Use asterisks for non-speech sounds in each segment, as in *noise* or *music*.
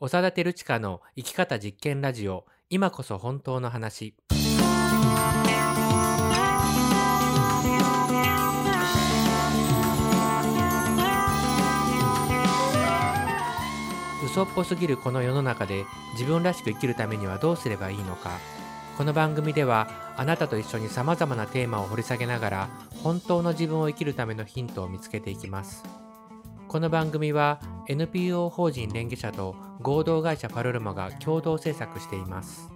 長田照親の生き方実験ラジオ今こそ本当の話。嘘っぽすぎるこの世の中で自分らしく生きるためにはどうすればいいのか。この番組ではあなたと一緒にさまざまなテーマを掘り下げながら本当の自分を生きるためのヒントを見つけていきます。この番組は NPO 法人連携者と合同会社パルルマが共同制作しています。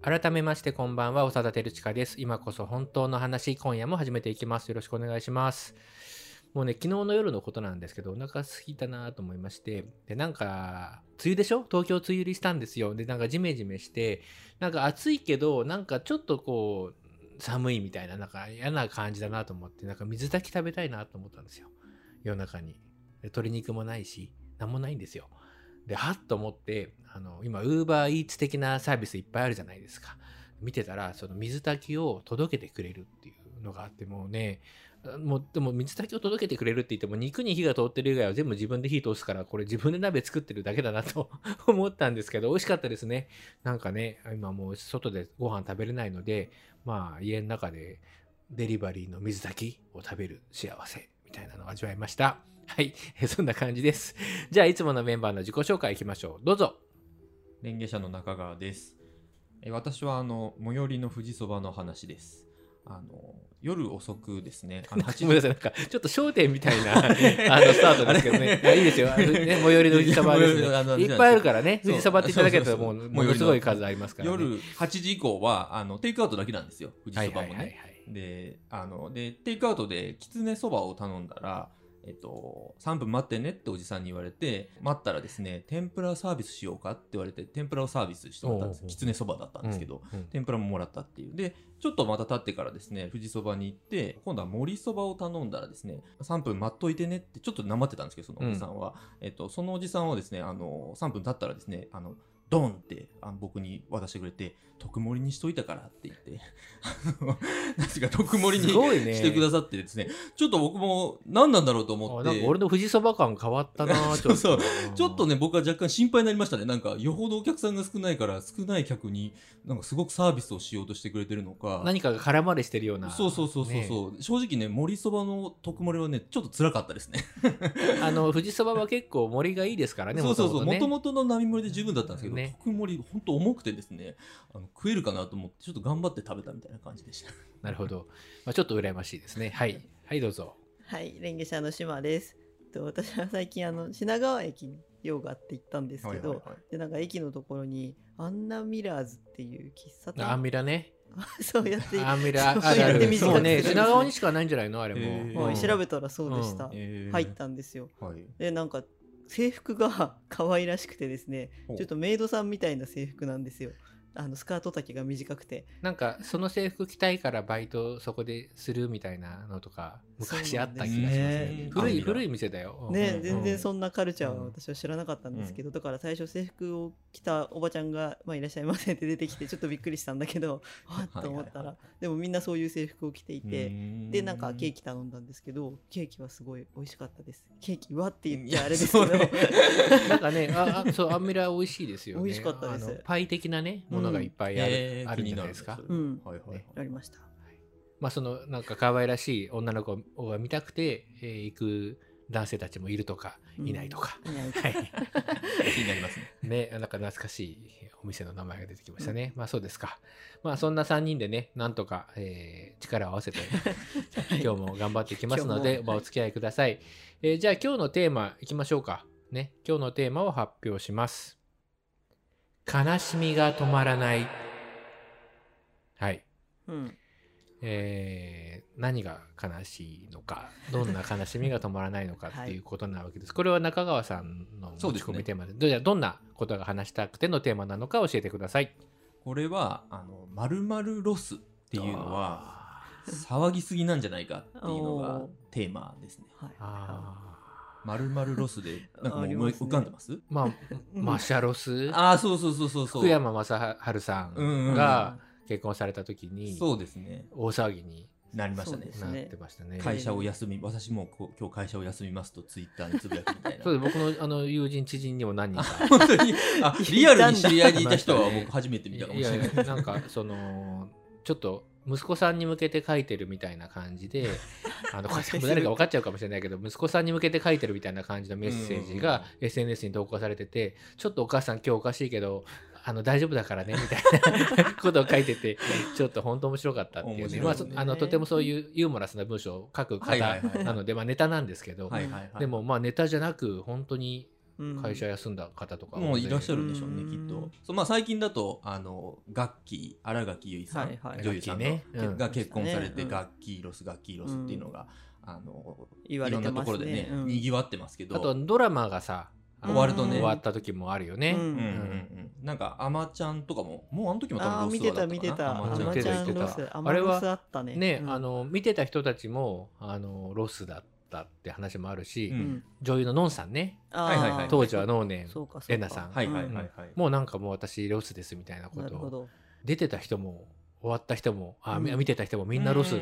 改めましてこんばんは長田照親です。今こそ本当の話今夜も始めていきます。よろしくお願いします。もうね昨日の夜のことなんですけどお腹すいたなと思いましてでなんか梅雨でしょ？東京梅雨入りしたんですよ。でなんかジメジメしてなんか暑いけどなんかちょっとこう寒いみたいななんか嫌な感じだなと思ってなんか水炊き食べたいなと思ったんですよ。夜中に。で鶏肉もないし何もないんですよ。ではっと思ってあの今ウーバーイーツ的なサービスいっぱいあるじゃないですか。見てたらその水炊きを届けてくれるっていうのがあってもうねもうでも水炊きを届けてくれるって言っても肉に火が通ってる以外は全部自分で火通すからこれ自分で鍋作ってるだけだなと *laughs* 思ったんですけど美味しかったですね。なんかね今もう外でご飯食べれないのでまあ家の中でデリバリーの水炊きを食べる幸せみたいなのを味わいました。はい。*laughs* そんな感じです。じゃあいつものメンバーの自己紹介いきましょう。どうぞ。レンゲ社の中川です。私はあの最寄りの富士そばの話です。あの夜遅くですね。あの8ごめんなさい、なんか、ちょっと焦点みたいな、あの、スタートですけどね。*laughs* いやいいですよ。あのね、最寄りの富士そばです、*laughs* ね。いっぱいあるからね。富士そばっていただけたらもう、ものすごい数ありますからね。夜8時以降はあのテイクアウトだけなんですよ。富士そばもね。。であのでテイクアウトできつねそばを頼んだら。えっと、3分待ってねっておじさんに言われて待ったらですね天ぷらサービスしようかって言われて天ぷらをサービスしてもらったんですきつねそばだったんですけど、うんうん天ぷらももらったっていう。で、ちょっとまた経ってからですね、富士そばに行って、今度は盛りそばを頼んだらですね、3分待っといてねって、ちょっとなまってたんですけど、そのおじさんは。えっと、そのおじさんはですね、あの、3分経ったらですね、あの、ドンってあの僕に渡してくれて、特盛りにしといたからって言って、*laughs* なぜか特盛りにすごいねしてくださってですね、ちょっと僕も何なんだろうと思あって、なんか俺の富士そば感変わったな *laughs* ちょっと。そうちょっとね、僕は若干心配になりましたね。なんか、よほどお客さんが少ないから、少ない客に、なんかすごくサービスをしようとしてくれてるのか。何かが空回りしてるような。そうそうそうそうねそう、正直ね、盛りそばの特盛りはね、ちょっと辛かったですね。あの、富士そばは結構盛りがいいですからね、*laughs* そうそうそう、もとももとの並盛りで十分だったんですけど、ね特盛り、本当重くてですね、あの食えるかなと思って、ちょっと頑張って食べたみたいな感じでした。*laughs* なるほど。まあ、ちょっと羨ましいですね。はい。はい、どうぞ。はい、レンゲ社の島です。と私は最近あの品川駅に用があって行ったんですけど、はいはいはいでなんか駅のところにアンナミラーズっていう喫茶店アンミラね。*laughs* そうやってアンミラ、そうあるある。やって短くそうね、品川にしかないんじゃないの？あれも。へーもううん調べたらそうでした、えー入ったんですよ。はい。でなんか制服が *laughs* 可愛らしくてですねちょっとメイドさんみたいな制服なんですよ。あのスカート丈が短くて。なんかその制服着たいからバイトそこでするみたいなのとか *laughs* 昔あった気がしますね。ね。古い古い店だよ。ね、うん全然そんなカルチャーはうん。私は知らなかったんですけど、だから最初制服を着たおばちゃんが「まあ、いらっしゃいませ」って出てきてちょっとびっくりしたんだけど *laughs* わっと思ったら、はいはいでもみんなそういう制服を着ていて、ででなんかケーキ頼んだんですけどケーキはすごい美味しかったです。ケーキはって言っいやてあれですけど。なんかね、ああそうアンミラ美味しいですよね。*laughs* 美味しかったです。パイ的なねものがいっぱいある,、えーあるんじゃないですかうんはいはいはい。ありましたまあそのなんか可愛らしい女の子を見たくて、えー行く男性たちもいるとかうんいないとか。いないはい。*laughs* 気になりますね。ね、なんか懐かしいお店の名前が出てきましたね。まあそうですか。まあそんな3人でね、なんとか、えー力を合わせて、*laughs* 今日も頑張っていきますので、お付き合いください。えーじゃあ今日のテーマいきましょうか。ね、今日のテーマを発表します。悲しみが止まらない。はい。うんえー何が悲しいのか、どんな悲しみが止まらないのか *laughs* っていうことなわけです。これは中川さんの持ち込みテーマで、どじゃあどんなことが話したくてのテーマなのか教えてください。これは、あの、まるまるロスっていうのは、騒ぎすぎなんじゃないかっていうのがテーマですね。はいあまるまるロスで、*laughs* なんかもう思い浮かんでます？ーまあ、マシャロス、ああ、そうそうそうそうそう。福山雅治さうんが結婚された時にそうですね。大騒ぎになりましたねなっねてましたね。会社を休み、私もこう今日会社を休みますとツイッターにつぶやくみたいな。そうです僕のあの友人知人にも何人か *laughs* 本当に、あ、リアルに知り合いにいた人は僕初めて見たかもいやしれないい。やなんかそのちょっと息子さんに向けて書いてるみたいな感じで *laughs* あのこれ誰か分かっちゃうかもしれないけど息子さんに向けて書いてるみたいな感じのメッセージが SNS に投稿されててちょっとお母さん今日おかしいけどあの大丈夫だからね *laughs* みたいなことを書いててちょっと本当面白かったっていうね。面白いまああのとてもそういうユーモラスな文章を書く方なのでまあネタなんですけど、はいはいはい。でもまあネタじゃなく本当にうん会社休んだ方とか。もういらっしゃるるんでしょうね、うん。きっと。そうまあ、最近だと、あの、ガッキー、新垣結衣さん、はいはい。女優さんねうん。が結婚されて、うん。ガッキーロス、ガッキーロスっていうのが、あの、言われいろんなところでね、うん。にぎわってますけど、あとドラマがさ終わるとね。終わった時もあるよね、うん。うん。うんうん、なんか、あまちゃんとかも、もうあの時も多分ロスだったかな。た見てた。あまちゃん見てたあまちゃん見てたロスあ、あれあまロスあったね。ね、うん。あの見てた人たちもあのロスだったって話もあるし、ううん。ん女優ののんさんね。あー。はいはいはい。当時は能年そうかそうか。レナさん。はいはいうんはい。はい。もうなんかもう私ロスですみたいなことを。出てた人も終わった人もあ、うん。見てた人もみんなロス、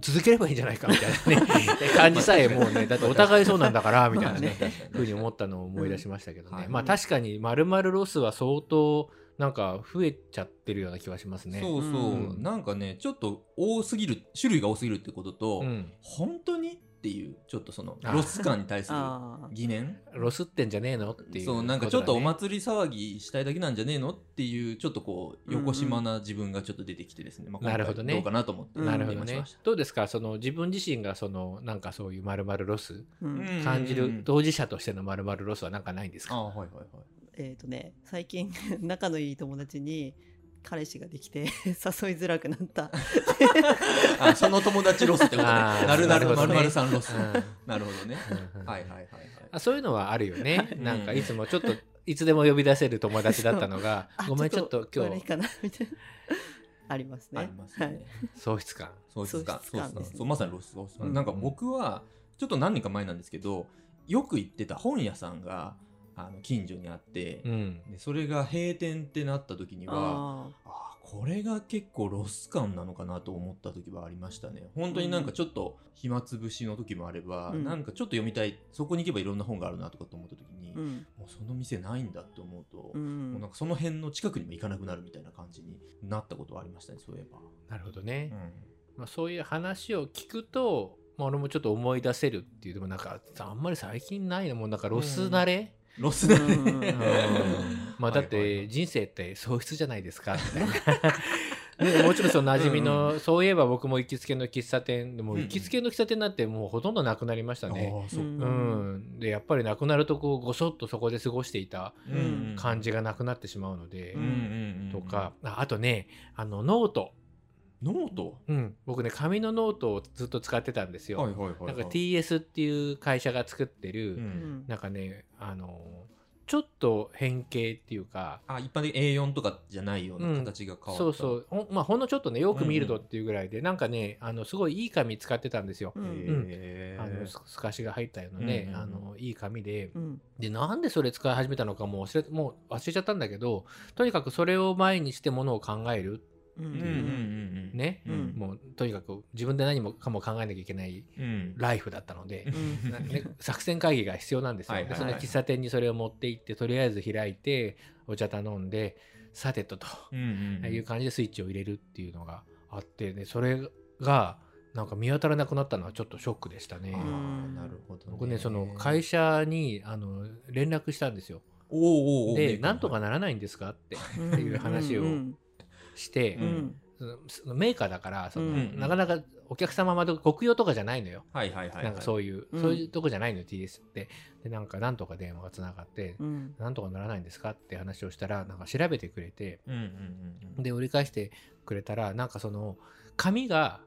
続ければいいんじゃないかみたいなね。*laughs* 感じさえもうねだってお互いそうなんだからみたいなね。ふうに思ったのを思い出しましたけどね、うんはい。まあ確かにまるまるロスは相当なんか増えちゃってるような気はしますね。そうそう、うん。なんかねちょっと多すぎる種類が多すぎるってことと、うん。本当にっていうちょっとそのあ。ロス感に対するあー。疑念。ロスってんじゃねえの？っていうそうなんかちょっとおこ祭り騒ぎしたいだけなんじゃねえの？っていうちょっとこう邪な自分がちょっと出てきてですね、まあ、今回なるほどね。どうかなと思ってなるほどね。見ましたどうですか？その自分自身がそのなんかそういうまるまるロス？うん。うん感じる当事者としてのまるまるロスはなんかないんですか、あはいはいはい。えっ、とね最近 *laughs* 仲のいい友達に彼氏ができて *laughs* 誘いづらくなった。*laughs* あその友達ロスってことね。なるなるまるまるさんロス、うん。なるほどね。はいはいはいはい。あそういうのはあるよね。い。なんかいつもちょっといつでも呼び出せる友達だったのが *laughs* あごめんちょっと今日。悪いかなみたいな。ありますね。ありますね、はい。喪失感。喪失感。喪失感そうそうそう。まさにロス喪失感、うん。なんか僕はちょっと何年か前なんですけどよく行ってた本屋さんがあの近所にあって、うん。でそれが閉店ってなった時にはああーこれが結構ロス感なのかなと思った時はありましたね。本当になんかちょっと暇つぶしの時もあれば、うん。なんかちょっと読みたいそこに行けばいろんな本があるなとかと思った時に、ーうん。もうその店ないんだって思うと、うもうんなんかその辺の近くにも行かなくなるみたいな感じになったことはありましたねそういえば。なるほどね、うん。まあ、そういう話を聞くと、まあ、俺もちょっと思い出せるっていうでもなんかあんまり最近ないのもうなんかロス慣れ、ロスだね。うんまあだって人生って喪失じゃないですかみたいな。*laughs* ね、もちろんその馴染みの、そういえば僕も行きつけの喫茶店でも行きつけの喫茶店なんてもうほとんどなくなりましたね。ううんうん、でやっぱりなくなるとこうごそっとそこで過ごしていたうん。感じがなくなってしまうので、とか。ああとねあのノート、ノート？うん、僕ね紙のノートをずっと使ってたんですよ。はいはいはいはい。なんか TS っていう会社が作ってる、ううん。んなんかねあのちょっと変形っていうかあ一般的 A4 とかじゃないよううん。な形が変わった、そうそう。ほん,、まあ、ほんのちょっとねよく見るとうん。うんっていうぐらいで、なんかねあのすごいいい紙使ってたんですよ。うん。あのす透かしが入ったようなね、うんうんうん。あのいい紙で。うん。でなんでそれ使い始めたのかもう忘れもう忘れちゃったんだけどとにかくそれを前にしてものを考えるうんうんうんうんうんね、うん。もうとにかく自分で何もかも考えなきゃいけないうん。ライフだったので、うん。なね、作戦会議が必要なんですよ。でその喫茶店にそれを持って行ってとりあえず開いてお茶頼んでさてとという感じでスイッチを入れるっていうのがあってでそれがなんか見当たらなくなったのはちょっとショックでしたね。なるほど、ね、僕ねその会社にあの連絡したんですよ。おーおーおー。でなんとかならないんですかっていう話をうん。して、うんメーカーだからその、うんなかなかお客様まで国用とかじゃないのよ。はいはいはい、はい、なんかそういう、うん。そういうとこじゃないのよ TS って。でなんかなんとか電話がつながって、うん。なんとかならないんですかって話をしたらなんか調べてくれてうんうんうんうん。で折り返してくれたらなんかその紙が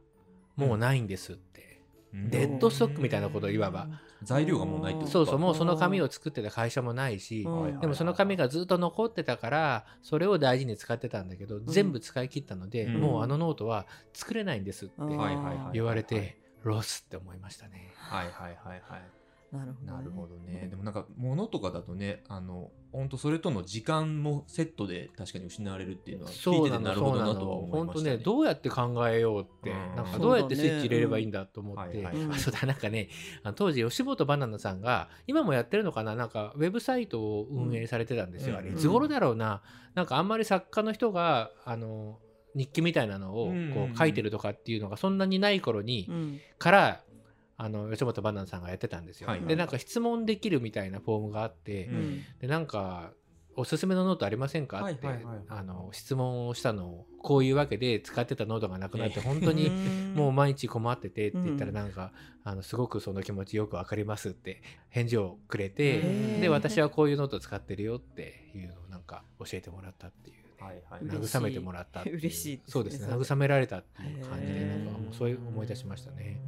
もうないんですって、うん。デッドストックみたいなことをいわば、材料がもうないってことか。そうそうもうその紙を作ってた会社もないし、うん。でもその紙がずっと残ってたからそれを大事に使ってたんだけど、全部使い切ったので、うん。もうあのノートは作れないんですって。言われて、ロスって思いましたね。はいはいはいはいなるほど、ね。なるほどね。でもなんか物とかだとね、あの本当それとの時間もセットで確かに失われるっていうのは聞いうててなるほどなとは思いましたね。ねどうやって考えようって、うんなんかどうやってスイッチ入れればいいんだと思って、うんはいはいあそうだなんかね当時吉本ばななさんが今もやってるのかななんかウェブサイトを運営されてたんですよ、うんあれいつ頃だろうななんかあんまり作家の人があの日記みたいなのをうんこう書いてるとかっていうのがそんなにない頃に、うん。からあの吉本ばななさんがやってたんですよ、はい。はいでなんか質問できるみたいなフォームがあって、うん。でなんかおすすめのノートありませんか？って、あの質問をしたのをこういうわけで使ってたノートがなくなって本当に *laughs* もうう毎日困っててって言ったらうん。なんか、あのすごくその気持ちよくわかりますって返事をくれへてー。で私はこういうノート使ってるよっていうのをなんか教えてもらったっていう、ね。はいはい。慰めてもらった嬉しい。ねそうですね慰められたっていう感じでなんかもうそういう思い出しましたね。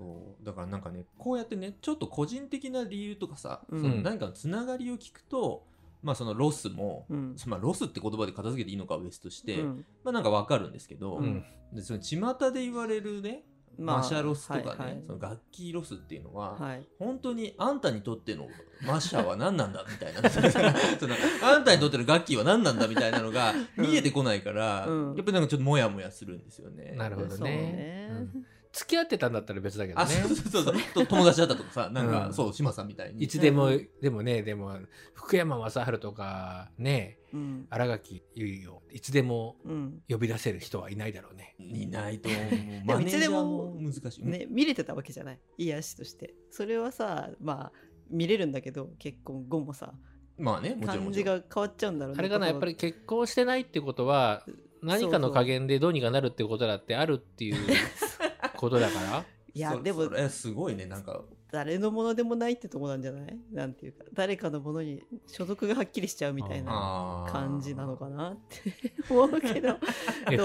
そう。だからなんかねこうやってねちょっと個人的な理由とかさ、うん。その何かのつながりを聞くとまあそのロスも、うん。まあ、ロスって言葉で片付けていいのかは別として、うん。まあなんかわかるんですけど、うん。でその巷で言われるね、まあマシャロスとかね、はいはい。その楽器ロスっていうのは、はい。本当にあんたにとってのマシャは何なんだみたいな。*laughs* そのあんたにとっての楽器は何なんだみたいなのが見えてこないから、うん。やっぱりなんかちょっとモヤモヤするんですよね。なるほどそうねね。うん付き合ってたんだったら別だけどね。あそうそうそう。そ友達だったとかさなんか、うんそう島さんみたいに。いつでも、うんでもねでも福山雅治とかねうん。新垣結衣をいつでもうん。呼び出せる人はいないだろうね。いないと思う。でもマネージャーいつでもも難しい、ね、見れてたわけじゃない。癒しとして。それはさまあ見れるんだけど結婚後もさまあねもちろん感もちろん。じが変わっちゃうんだろうね。あれかなやっぱり結婚してないってことは何かの加減でどうにかなるってことだってあるっていう *laughs* ことだから？そいやでもそれすごいねなんか。誰のものでもないってとこなんじゃない？なんていうか誰かのものに所属がはっきりしちゃうみたいな感じなのかなって *laughs* 思うけど。*laughs* どう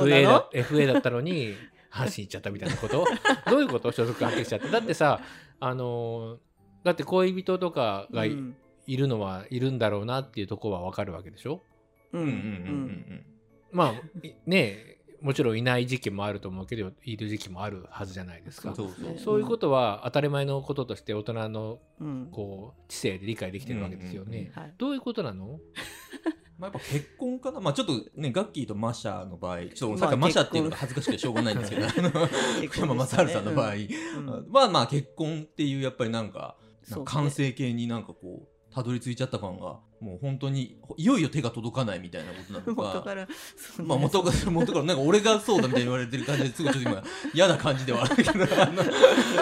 FA なの？だ FA だったのに阪神行っちゃったみたいなこと？*laughs* どういうこと？所属はっきりしちゃって。だってさあのーだって恋人とかがい,、うん。るのはいるんだろうなっていうとこはわかるわけでしょ？うんうんうんうんうん。まあいねもちろんいない時期もあると思うけどいる時期もあるはずじゃないですか。そうそうそう。いうことは当たり前のこととして大人のうん。こう知性で理解できてるわけですよね。はい。どういうことなの？*laughs* まあ、やっぱ結婚かな、まあ、ちょっとねガッキーとマシャの場合ちょっとさっきまあマシャっていうのが恥ずかしくてしょうがないんですけど、*laughs* *laughs* あの福山雅治さんの場合、うん。まあまあ結婚っていうやっぱりなんか完成形になんかこうたどり着いちゃった感がもう本当にいよいよ手が届かないみたいなことなのか。元からまあ元から元からなんか俺がそうだみたいに言われてる感じですごいちょっと今嫌な感じではあるけどあの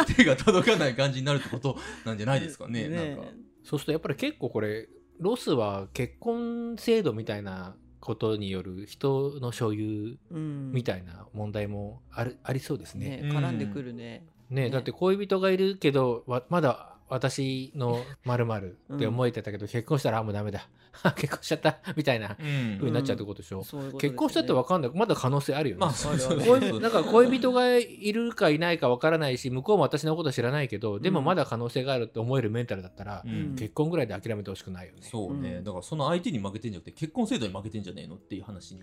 手が届かない感じになるってことなんじゃないですかね。ねなんか。そうするとやっぱり結構これロスは結婚制度みたいなことによる人の所有うん。みたいな問題もあるありそうですね。ね絡んでくるね。ねねだって恋人がいるけどわまだ私の〇〇って思えてたけど、結婚したらあもうダメだ。*laughs* 結婚しちゃった。みたいなうん。風になっちゃうってことでしょ、そういうことですよね。結婚したって分かんない。まだ可能性あるよね、まあなんか恋人がいるかいないか分からないし向こうも私のこと知らないけどでもまだ可能性があるって思えるメンタルだったら、うん。結婚ぐらいで諦めてほしくないよね。そうね、うん。だからその相手に負けてんじゃなくて結婚制度に負けてんじゃねえのっていう話に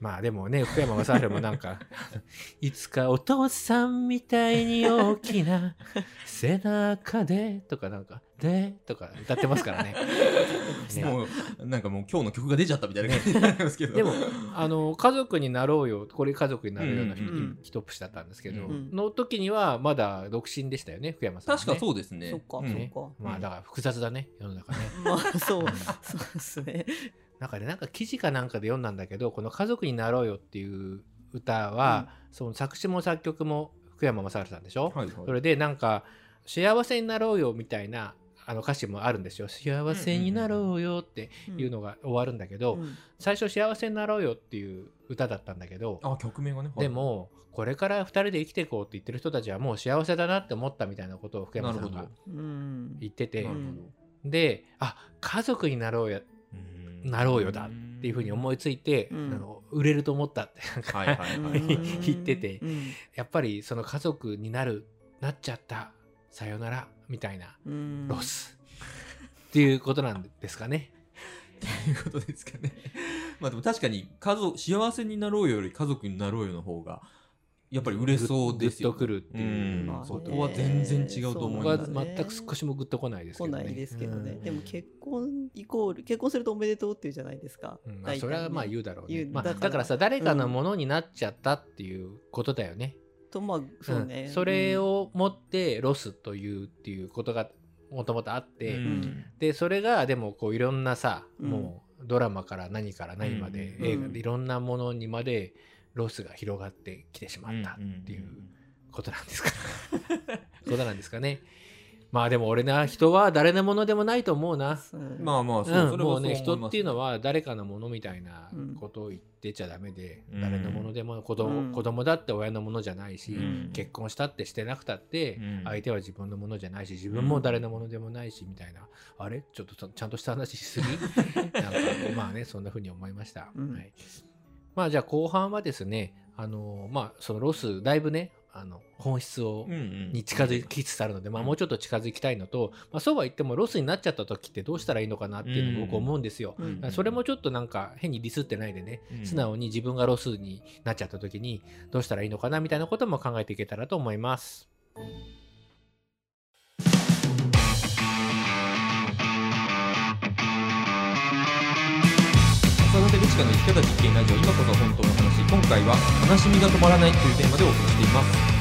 まあでもね福山雅治もなんか *laughs* いつかお父さんみたいに大きな *laughs* 背中でとかなんかでとか歌ってますからね。ね *laughs* もうなんかもう今日の曲が出ちゃったみたいな感じになりますけど。でもあの家族になろうよこれ家族になるようなヒ,、うんうん。ヒトプシだったんですけど、うんの時にはまだ独身でしたよね福山さん、ね、確かそうですね。そっかうん。ねそっかまあだから複雑だね世の中ね。まあそう。そうですねなんかねなんか記事かなんかで読んだんだけどこの「家族になろうよ」っていう歌は、その作詞も作曲も福山雅治さんでしょ、はいはい。それでなんか「幸せになろうよ」みたいなあの歌詞もあるんですよ「幸せになろうよ」っていうのが終わるんだけど、うん。最初「幸せになろうよ」っていう歌だったんだけど、あ曲名がね、はい。でもこれから2人で生きていこうって言ってる人たちはもう幸せだなって思ったみたいなことを福山さんが言っててであ家族になろうようんなろうよだっていうふうに思いついて、うん。あの売れると思ったって *laughs* 言っててうん。やっぱりその家族になるなっちゃったさよならみたいなうん。ロス、っていうことなんですかね。ということですかね。まあでも確かに家族幸せになろうよより家族になろうよの方がやっぱり売れそうですよ、グッとくるっていうまあねそこは全然違うと思います、ね全く少しもグッとこないですけどね。来ないですけどね、うん。でも結婚イコール結婚するとおめでとうっていうじゃないですか、うん。まあ、それはまあ言うだろうね。言。うまあ、だからだからさ誰かのものになっちゃったっていうことだよね。とまあそうね、うん。それを持ってロスというっていうことがもともとあって、うん。でそれがでもこういろんなさ、うん。もうドラマから何から何まで、うん。映画うん。でいろんなものにまでロスが広がってきてしまったっていうことなんですか。*laughs* ことなんですかね。まあでも俺な人は誰のものでもないと思うな。まあまあそう、うん、それはもうね人っていうのは誰かのものみたいなうんことを言ってちゃダメで、うん。誰のものでも子供,、うん。子供だって親のものじゃないし、うん。結婚したってしてなくたって、うん。相手は自分のものじゃないし自分も誰のものでもないしみたいな、あれ？ちょっとちゃんとした話しすぎ？*laughs* なんかまあねそんな風に思いました、うん。はい、まあじゃあ後半はですねあのまあそのロスだいぶねあの本質を、うんうん。に近づきつつあるので、まあ、もうちょっと近づきたいのと、まあ、そうは言ってもロスになっちゃった時ってどうしたらいいのかなっていうのを僕思うんですよ。うん。だからそれもちょっとなんか変にディスってないでね、うん。素直に自分がロスになっちゃった時にどうしたらいいのかなみたいなことも考えていけたらと思います。さてルチカの生き方実験ラジオ今こそ本当の話今回は悲しみが止まらないというテーマでお送りしています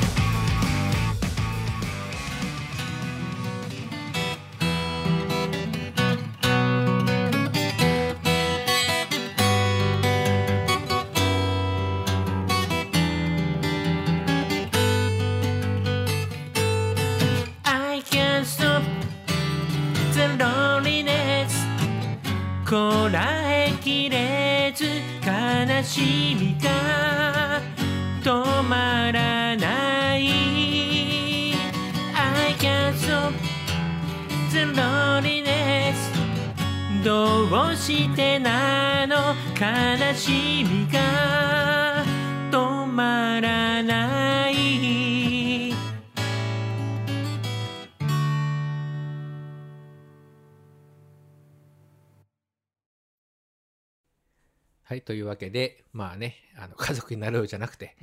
「」「こらしみが止まらない」「I can't stop the loneliness」どうしてなの悲しみがい、というわけで、まあね、あの家族になろうじゃなくて、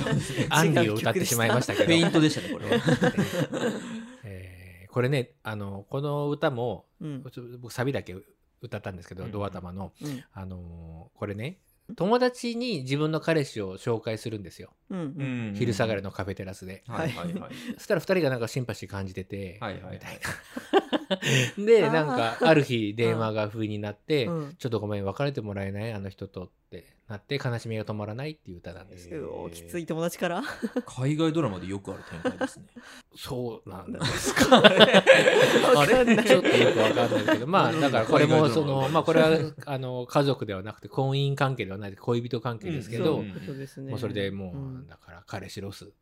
*laughs* アンディを歌ってしまいましたけど、ペイントでしたねこれは。*laughs* えーこれね、あの、この歌も、うん。僕サビだけ歌ったんですけど、うん。ドア玉の、うん。あのーこれね、友達に自分の彼氏を紹介するんですよ。うんうん。昼下がりのカフェテラスで。はいはいはい。そしたら二人がなんかシンパシー感じてて、はいはいはい。みたいな。*laughs* で、なんか、*laughs* ある日電話が不意になって、うん。ちょっとごめん、別れてもらえない？あの人とってなって、悲しみが止まらないっていう歌なんですへよ。うおきつい友達から？*laughs* 海外ドラマでよくある展開ですね。そうなんですか。あれ？ちょっとよくわかんないけど、まあ、だからこれも、その、まあ、これは、あの、家族ではなくて、婚姻関係ではない、恋人関係ですけど、うん。そういうことですね。もうそれでもう、ん。だから彼氏ロス、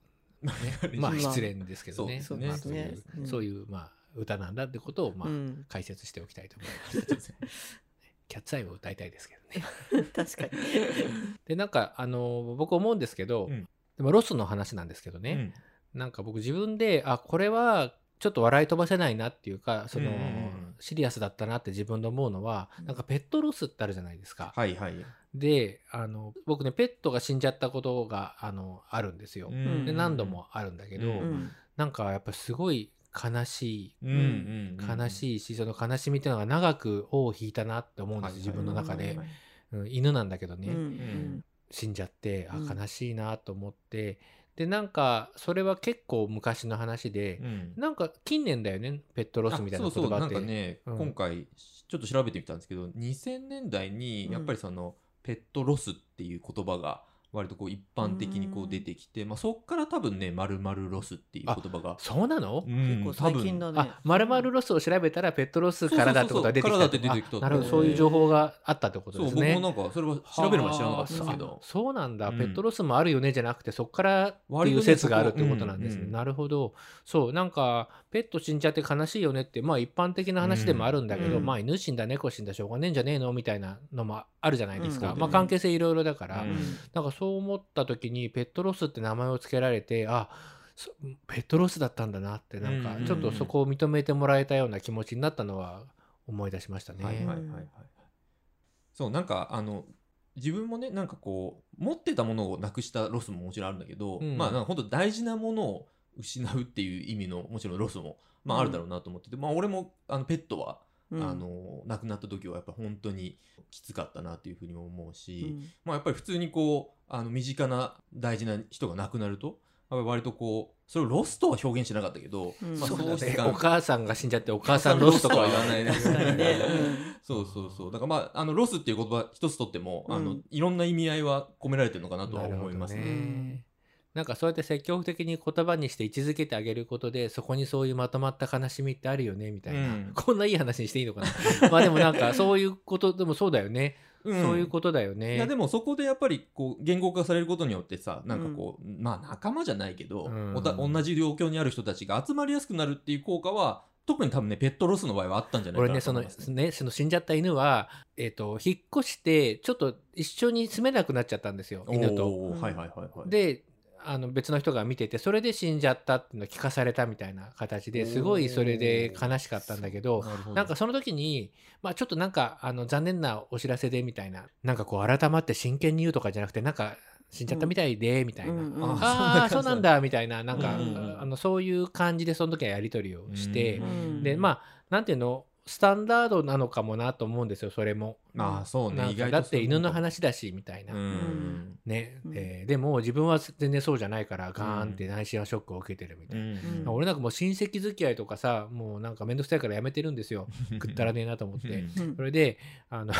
まあまあ失恋ですけどね。そうまあですねそういううん。そういう、まあ、歌なんだってことを、まあ、うん。解説しておきたいと思います。*laughs* キャッツアイを歌いたいですけどね。確かに。で、なんか、あの、僕思うんですけど、うん。でもロスの話なんですけどね、うん。なんか僕自分で、あ、これはちょっと笑い飛ばせないなっていうか、その、シリアスだったなって自分で思うのは、なんかペットロスってあるじゃないですか。はいはい。で、あの、僕ね、ペットが死んじゃったことが、あの、あるんですよ。ん。で、何度もあるんだけど、うんうん。なんかやっぱすごい悲しい、うんうん。うん悲しいし、その悲しみっていうのが長く尾を引いたなって思うんです、自分の中で、うん犬なんだけどね。うんうん。死んじゃってあうん。悲しいなと思って、でなんかそれは結構昔の話でう、ん。なんか近年だよねペットロスみたいなあそうそうなん言葉ってかね、うん。今回ちょっと調べてみたんですけど2000年代にやっぱりその、ペットロスっていう言葉が割とこう一般的にこう出てきて、まあ、そっから多分ね「まるロス」っていう言葉が、そうなの、うん結構最近だね。あまるまるロスを調べたらペットロスからだってことが出てきたなるほど。そういう情報があったってことそうですね。僕もなんかそれは調べる前知らなかったんですけあどそうなんだ、うん。ペットロスもあるよねじゃなくてそこからっていう説があるってことなんですね、そこうん。なるほど。そうなんかペット死んじゃって悲しいよねってまあ一般的な話でもあるんだけど、うん。まあ犬死んだ猫死んだしょうがねえんじゃねえのみたいなのもあるじゃないですか、うん。まあ関係性いろいろだから、うん。なんかそう思った時にペットロスって名前を付けられてあそペットロスだったんだなってなんかうんちょっとそこを認めてもらえたような気持ちになったのは思い出しましたね。はいはいはいはい。そうなんかあの自分もねなんかこう持ってたものをなくしたロスももちろんあるんだけど、うん。まあなんか本当大事なものを失うっていう意味のもちろんロスも、まあ、あるだろうなと思ってて、まあ俺もあのペットは、うん。あの亡くなった時はやっぱ本当にきつかったなっていうふうにも思ううし、ん。まあ、やっぱり普通にこうあの身近な大事な人が亡くなるとやっぱり割とこうそれをロスとは表現してなかったけど、うん。まあ、そうだね。喪失感お母さんが死んじゃってお母さんロスとかは言わないね。そうそうそう。だからまああのロスっていう言葉一つとっても、あのうんいろんな意味合いは込められてるのかなとは思いますね。ね。なんかそうやって積極的に言葉にして位置づけてあげることでそこにそういうまとまった悲しみってあるよねみたいな、うん。こんないい話にしていいのかな。まあでもなんかそういうことでもそうだよね、うん。そういうことだよね。いやでもそこでやっぱりこう言語化されることによってさなんかこう、まあ仲間じゃないけど、うん。おた同じ状況にある人たちが集まりやすくなるっていう効果は特に多分ねペットロスの場合はあったんじゃないかな俺ねそのと思いますね。その死んじゃった犬は、えっと引っ越してちょっと一緒に住めなくなっちゃったんですよ犬と。はいはいはいはい。であの別の人が見ててそれで死んじゃったっていうのを聞かされたみたいな形ですごいそれで悲しかったんだけどなんかその時に、まあ、ちょっとなんかあの残念なお知らせでみたいななんかこう改まって真剣に言うとかじゃなくてなんか死んじゃったみたいでみたいな、うん。うん。ああそうなんだ *laughs* みたいななんか、うん。うんうんあのそういう感じでその時はやり取りをして、うん。でまあなんていうのスタンダードなのかもなと思うんですよそれも。まあそうね。だって犬の話だしみたいな。ねうん。えーでも自分は全然そうじゃないからガーンって内心はショックを受けてるみたいな。うん。俺なんかもう親戚付き合いとかさもうなんかめんどくさいからやめてるんですよくったらねえなと思って。それであの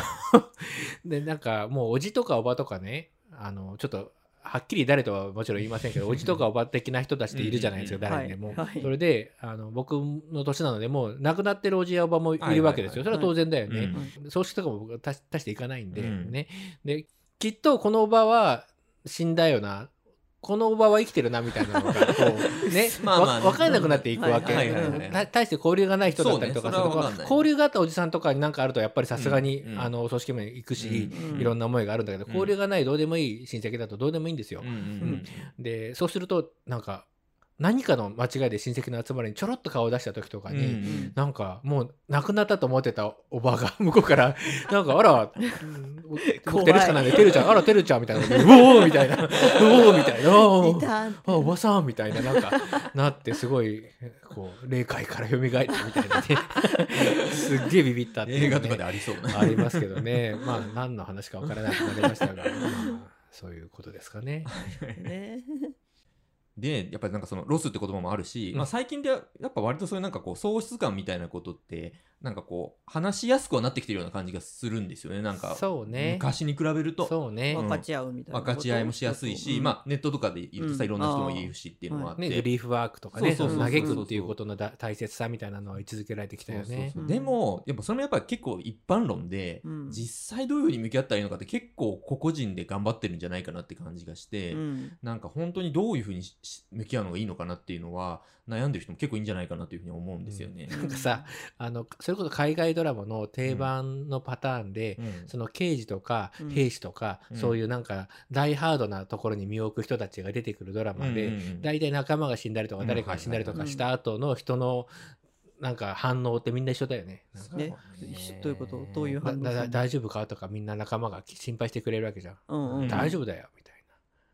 *laughs* でなんかもうおじとかおばとかねあのちょっとはっきり誰とはもちろん言いませんけど *laughs* おじとかおば的な人たちっているじゃないですかうん誰にでも、それであの僕の年なのでもう亡くなってるおじやおばもいるわけですよ、はいそれは当然だよね、うん葬式とかも僕は足していかないんで、うん。ね。できっとこのおばは死んだよなこのおばは生きてるなみたいなのがこうね *laughs* まあまあね。わ分かんなくなっていくわけ、はいはいはいはい。た大して交流がない人だったりとかすると、かんない。交流があったおじさんとかになんかあるとやっぱりさすがに、うんうん。あのお葬式行くし、うん。いろんな思いがあるんだけど、うん。交流がないどうでもいい親戚だとどうでもいいんですよ。うん。うん。でそうするとなんか何かの間違いで親戚の集まりにちょろっと顔を出した時とかうんに、うん。なんかもう亡くなったと思ってたおばが *laughs* 向こうからなんかあら *laughs* うん僕てるちゃんなんでてるちゃんあらてるちゃんみたいな *laughs* うおーみたいなうおーみたいなおばさんみたいななんかなってすごいこう霊界から蘇ったみたいな。ねすっげえビビったっていうね。映画とかでありそうな。ありますけどね。まあ何の話かわからなくなりましたが、まあそういうことですかね。ねでやっぱりなんかそのロスって言葉もあるし、うん。まあ、最近ではやっぱ割とそういうなんかこう喪失感みたいなことってなんかこう話しやすくはなってきてるような感じがするんですよね。なんかそうね。昔に比べると。そうね、ん。分かち合うみたいな。分かち合いもしやすいし、うん。まあ、ネットとかで言うとさ、うんいろんな人も言うしっていうのもあって、ね、グリーフワークとかねそうそうそうそう嘆くっていうことのだ大切さみたいなのは位置づけられてきたよね。そうそうそうう。ん。でもやっぱそれもやっぱり結構一般論で、うん。実際どういうふうに向き合ったらいいのかって結構個々人で頑張ってるんじゃないかなって感じがして、うん。なんか本当にどういうふうに向き合うのがいいのかなっていうのは悩んでる人も結構いいんじゃないかなというふうに思うんですよね。*laughs* なんかさあのそれこそ海外ドラマの定番のパターンで、うん。その刑事とかうん。兵士とか、うん。そういうなんか大ハードなところに身を置く人たちが出てくるドラマで、うんうんうん大体仲間が死んだりとかうん。誰かが死んだりとかした後の人のなんか反応ってみんな一緒だよね。なんかそうね一緒どういうこと？どういう反応大丈夫かとかみんな仲間が心配してくれるわけじゃん。うんうん、だ大丈夫だよみたいな。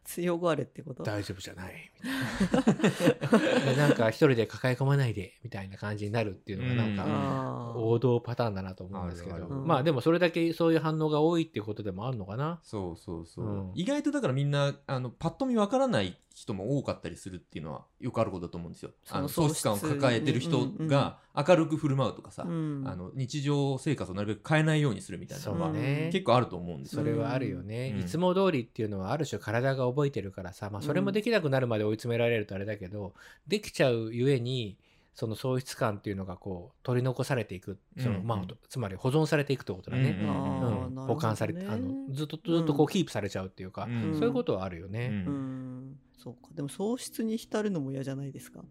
強がれってこと？大丈夫じゃない。みたいな。*laughs* でなんか一人で抱え込まないでみたいな感じになるっていうのがなんうん。か王道パターンだなと思うんですけど。まあでもそれだけそういう反応が多いっていうことでもあるのかな？そうそうそう、うん。意外とだからみんなあのパッと見わからない人も多かったりするっていうのはよくあることだと思うんですよ。あの喪失。感を抱えてる人が明るく振る舞うとかさ、うん。あの日常生活をなるべく変えないようにするみたいなそのは結構あると思うんですよ。それはあるよね、うん。いつも通りっていうのはある種体が覚えてるからさ、まあ、それもできなくなるまで追い詰められるとあれだけど、できちゃうゆえにその喪失感っていうのがこう取り残されていくその、うん。まあ、つまり保存されていくってことだね、うん。保管されてあのずっとずっとこうキープされちゃうっていうか、うん。そういうことはあるようね。うん。ん。そうか。でも喪失に浸るのも嫌じゃないですか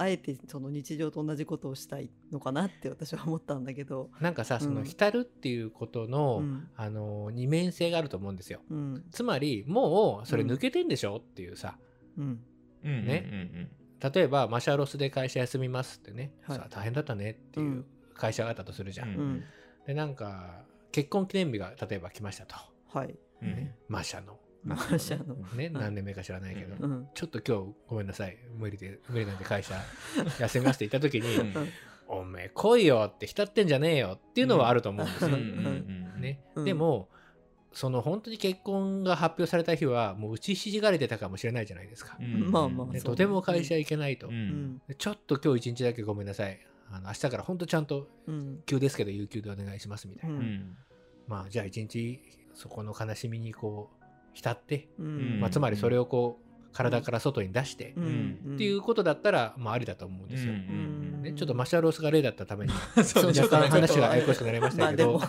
あえてその日常と同じことをしたいのかなって私は思ったんだけど。なんかさそのうん浸るっていうことの、うん。あの二面性があると思うんですよ。うん。つまりもうそれ抜けてんでしょっていうさ。うん。うん。ね。例えばマシャロスで会社休みますってね、はい。さあ大変だったねっていう会社があったとするじゃん。うん。うんでなんか結婚記念日が例えば来ましたと。はい。ね。マシャのマシャのね何年目か知らないけど、うんうんちょっと今日ごめんなさい。無理で無理なんで会社 *laughs* 休みますって言った時にうん「おめえ来いよ」って浸ってんじゃねえよっていうのはあると思うんですよ。ね。うん。でもその本当に結婚が発表された日はもう打ちひしがれてたかもしれないじゃないですか。うんまあまあねそうとても会社行けないと、ちょっと今日一日だけごめんなさい。あの明日から本当ちゃんとうん。急ですけど有給でお願いしますみたいな、まあじゃあ一日そこの悲しみにこう浸って、うん。まあ、つまりそれをこう体から外に出して、うん。っていうことだったら、まあ、ありだと思うんですよ。んね、ちょっとマシャロスが例だったために *laughs* 若干話がややこしくなりましたけど、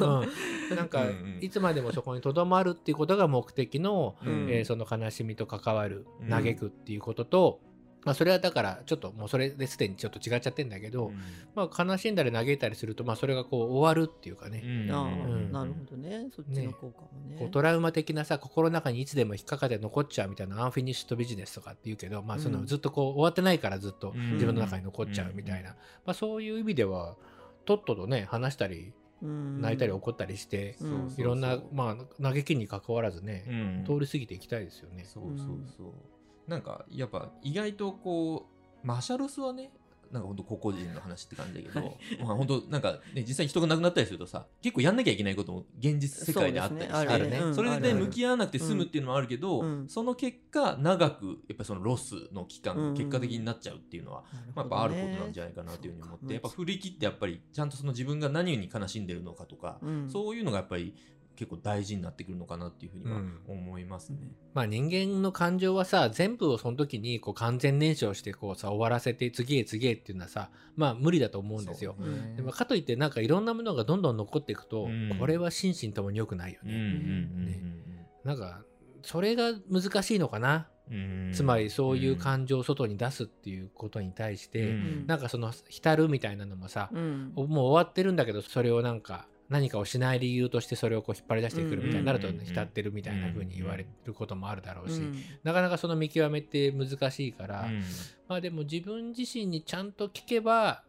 なんかいつまでもそこにとどまるっていうことが目的の、うん。えーその悲しみと関わるうん。嘆くっていうことと、まあ、それはだからちょっともうそれですでにちょっと違っちゃってんだけど、まあ、悲しんだり嘆いたりすると、まあ、それがこう終わるっていうかね、ああうん。なるほどね。そっちの効果もね。こうトラウマ的なさ心の中にいつでも引っかかって残っちゃうみたいな unfinished business とかっていうけど、まあ、そのうんずっとこう終わってないからずっとうん。自分の中に残っちゃうみたいな、まあ、そういう意味ではとっととね話したりうん泣いたり怒ったりして、うん。いろんな、まあ、嘆きに関わらずね、うん。通り過ぎていきたいですよね。そうそうそう。なんか、やっぱ意外とこう、マシャロスはね、なんか本当個々人の話って感じだけど、まあ本当なんかね、実際人が亡くなったりするとさ、結構やんなきゃいけないことも現実世界であったりして、そねね。うんそれで向き合わなくて済むっていうのもあるけど、うん。その結果、長く、やっぱりそのロスの期間うんが結果的になっちゃうっていうのは、まあ、やっぱあることなんじゃないかなというふうに思って、やっぱ振り切ってやっぱりちゃんとその自分が何に悲しんでるのかとか、うん。そういうのがやっぱり結構大事になってくるのかなっていうふうにはうん。思いますね。まあ人間の感情はさ全部をその時にこう完全燃焼してこうさ終わらせて次へ次へっていうのはさまあ無理だと思うんですよ。でもかといってなんかいろんなものがどんどん残っていくと、うん。これは心身ともに良くないようんうんね。なんかそれが難しいのかな、うん。うんつまりそういう感情を外に出すっていうことに対して、うん。なんかその浸るみたいなのもさ、うん。もう終わってるんだけどそれをなんか何かをしない理由としてそれをこう引っ張り出してくるみたいになるとうん浸ってるみたいな風に言われることもあるだろうし、うん。なかなかその見極めって難しいから、うん。まあでも自分自身にちゃんと聞けば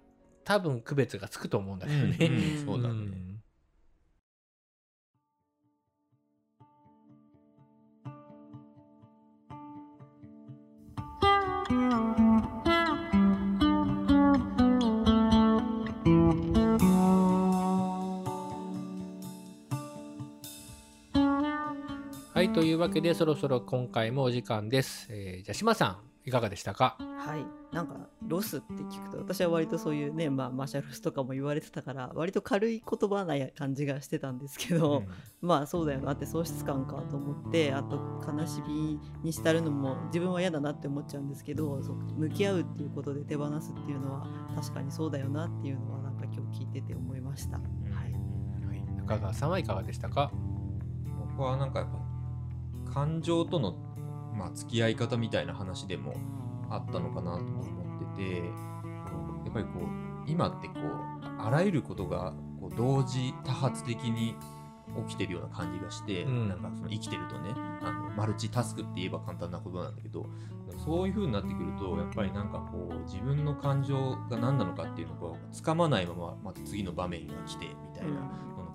多分区別がつくと思うんだけどね。うん。そうだね。わけでそろそろ今回もお時間です。えーじゃあ島さんいかがでしたか？はい。なんかロスって聞くと私は割とそういうね、まあ、マシャロスとかも言われてたから割と軽い言葉な感じがしてたんですけど、まあそうだよなって喪失感かと思ってあと悲しみに浸るのも自分は嫌だなって思っちゃうんですけどそう向き合うっていうことで手放すっていうのは確かにそうだよなっていうのはなんか今日聞いてて思いました。はい。はい、中川さんはいかがでしたか？僕はなんかやっぱ感情との、まあ、付き合い方みたいな話でもあったのかなとも思っててやっぱりこう今ってこうあらゆることがこう同時多発的に起きてるような感じがして、うん。なんかその生きてるとねあのマルチタスクって言えば簡単なことなんだけどそういう風になってくるとやっぱりなんかこう自分の感情が何なのかっていうのをつかまないまままた次の場面が来てみたいな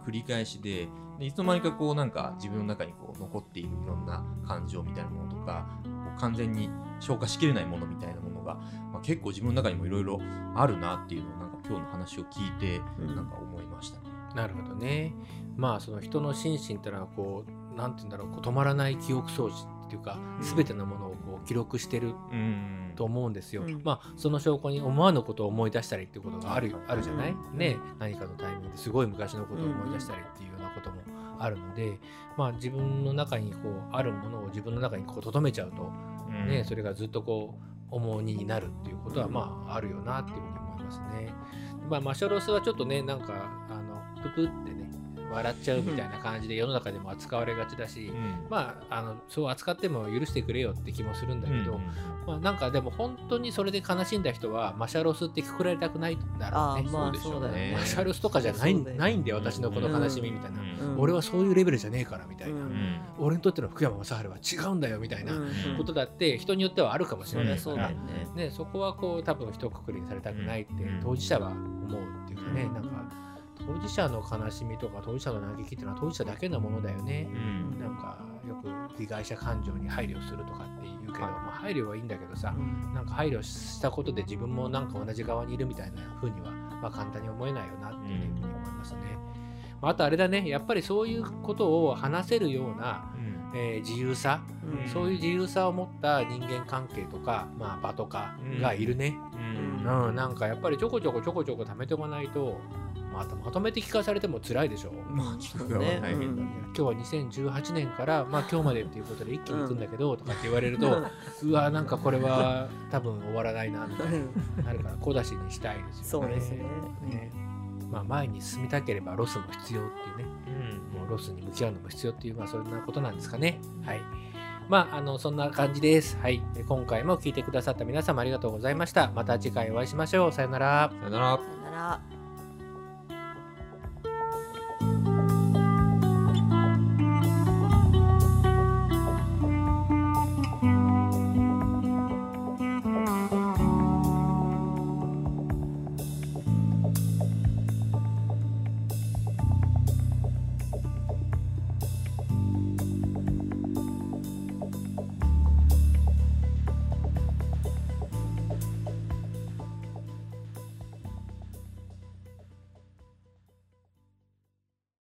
繰り返しででいつの間にかこうなんか自分の中にこう残っているいろんな感情みたいなものとか完全に消化しきれないものみたいなものが、まあ、結構自分の中にもいろいろあるなっていうのをなんか今日の話を聞いてうんなんか思いましたね。なるほどね。まあその人の心身ってのはこうなんて言うんだろうこう止まらない記憶装置っていうかうん全てのものをこう記録してるうん。と思うんですよ。うん。まあその証拠に思わぬことを思い出したりっていうことがあるうん。あるじゃない、うん。ね。何かのタイミングですごい昔のことを思い出したりっていうようなこともあるので、まあ自分の中にこうあるものを自分の中にこう留めちゃうとうん。ね、それがずっとこう重荷になるっていうことはまああるよなっていうふうに思いますね。まあマシャロスはちょっとねなんかあのププってね笑っちゃうみたいな感じで世の中でも扱われがちだし、うん。まああのそう扱っても許してくれよって気もするんだけど、うん。まあなんかでも本当にそれで悲しんだ人はマシャロスってくくられたくないんだろうね。まあそうでしょうそうだよね。マシャロスとかじゃないそうだよね。ないんだよ私のこの悲しみみたいな、俺はそういうレベルじゃねえからみたいな、俺にとっての福山雅治は違うんだよみたいなうん。ことだって人によってはあるかもしれないから、ね。ね、そこはこう多分一括りにされたくないってうん。当事者は思うっていうかね、なんか当事者の悲しみとか当事者の嘆きっていうのは当事者だけのものだよね。うん。なんかよく被害者感情に配慮するとかって言うけど、はい。まあ、配慮はいいんだけどさうん。なんか配慮したことで自分もなんか同じ側にいるみたいな風には、まあ、簡単に思えないよなっていうふうに思いますね。まあ、あとあれだね。やっぱりそういうことを話せるような、えー自由さ、うん。そういう自由さを持った人間関係とか、まあ、場とかがいるね。うん。うん、なんかやっぱりちょこちょこちょこちょこ貯めておかないと、またまとめて聞かされても辛いでしょ。まあ聞く側は大変だね今日は2018年から、まあ、今日までっていうことで一気に行くんだけど、とかって言われると、うわなんかこれは多分終わらないなみたいななるから小出しにしたいですよね。そうですねねまあ、前に進みたければロスも必要っていうねもうロスに向き合うのも必要っていう、まあ、そんなことなんですかね。はい。まあ、あの、そんな感じです。はい。今回も聞いてくださった皆様ありがとうございました。また次回お会いしましょう。さよなら。さよならさよなら